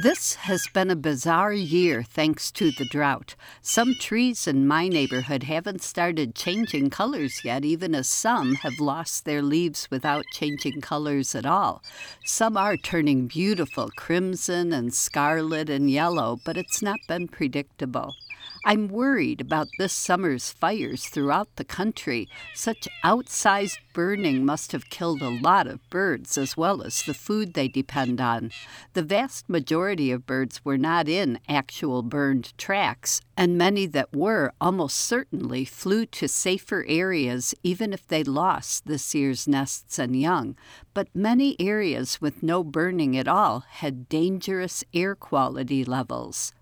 This has been a bizarre year thanks to the drought. Some trees in my neighborhood haven't started changing colors yet, even as some have lost their leaves without changing colors at all. Some are turning beautiful crimson and scarlet and yellow, but it's not been predictable. I'm worried about this summer's fires throughout the country. Such outsized burning must have killed a lot of birds as well as the food they depend on. The vast majority of birds were not in actual burned tracks, and many that were almost certainly flew to safer areas even if they lost this year's nests and young. But many areas with no burning at all had dangerous air quality levels.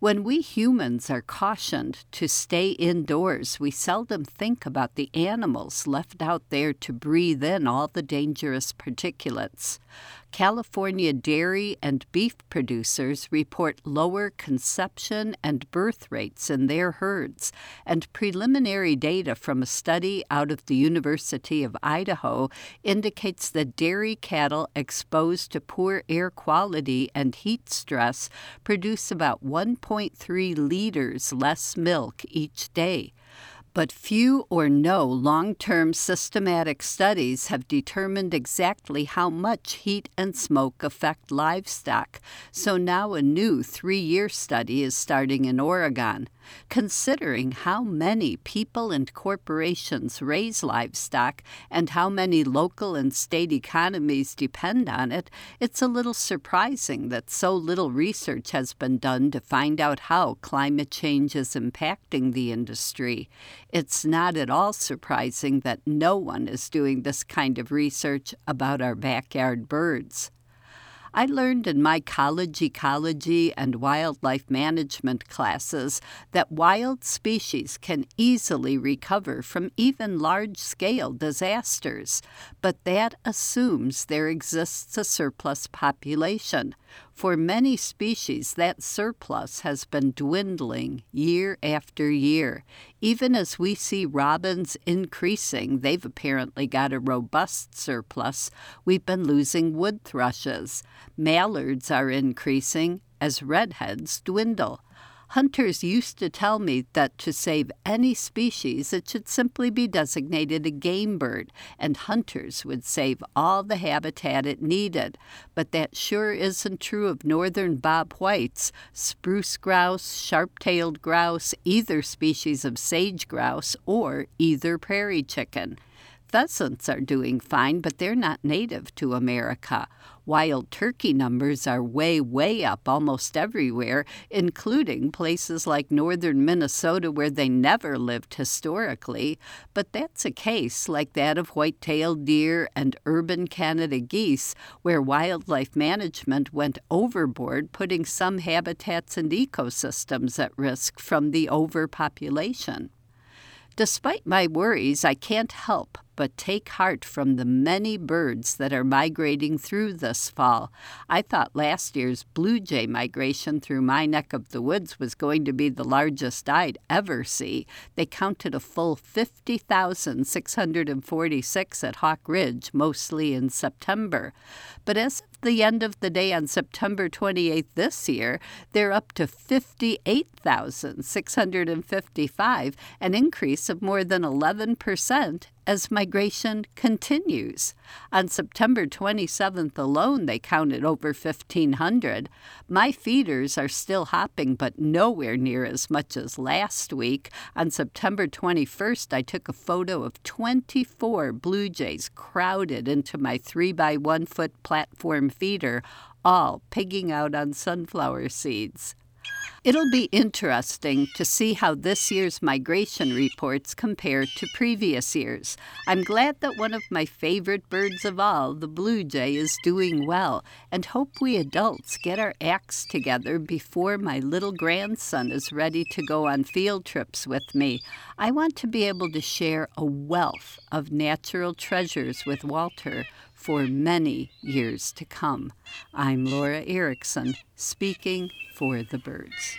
When we humans are cautioned to stay indoors, we seldom think about the animals left out there to breathe in all the dangerous particulates. California dairy and beef producers report lower conception and birth rates in their herds, and preliminary data from a study out of the University of Idaho indicates that dairy cattle exposed to poor air quality and heat stress produce about 1.3 liters less milk each day but few or no long term systematic studies have determined exactly how much heat and smoke affect livestock, so now a new three year study is starting in Oregon. Considering how many people and corporations raise livestock and how many local and state economies depend on it, it's a little surprising that so little research has been done to find out how climate change is impacting the industry. It's not at all surprising that no one is doing this kind of research about our backyard birds. I learned in my college ecology and wildlife management classes that wild species can easily recover from even large scale disasters, but that assumes there exists a surplus population. For many species, that surplus has been dwindling year after year. Even as we see robins increasing, they've apparently got a robust surplus. We've been losing wood thrushes. Mallards are increasing as redheads dwindle. Hunters used to tell me that to save any species, it should simply be designated a game bird, and hunters would save all the habitat it needed. But that sure isn't true of northern bobwhites, spruce grouse, sharp tailed grouse, either species of sage grouse, or either prairie chicken. Pheasants are doing fine, but they're not native to America. Wild turkey numbers are way, way up almost everywhere, including places like northern Minnesota where they never lived historically. But that's a case like that of white tailed deer and urban Canada geese, where wildlife management went overboard, putting some habitats and ecosystems at risk from the overpopulation. Despite my worries, I can't help but take heart from the many birds that are migrating through this fall. I thought last year's blue jay migration through my neck of the woods was going to be the largest I'd ever see. They counted a full 50,646 at Hawk Ridge, mostly in September. But as of the end of the day on September 28th this year, they're up to 58,655, an increase of more than 11% as migration continues. On September 27th alone, they counted over 1,500. My feeders are still hopping, but nowhere near as much as last week. On September 21st, I took a photo of 24 blue jays crowded into my 3 by 1 foot platform feeder, all pigging out on sunflower seeds. It'll be interesting to see how this year's migration reports compare to previous years. I'm glad that one of my favorite birds of all, the blue jay, is doing well, and hope we adults get our acts together before my little grandson is ready to go on field trips with me. I want to be able to share a wealth of natural treasures with Walter for many years to come. I'm Laura Erickson, speaking for the birds.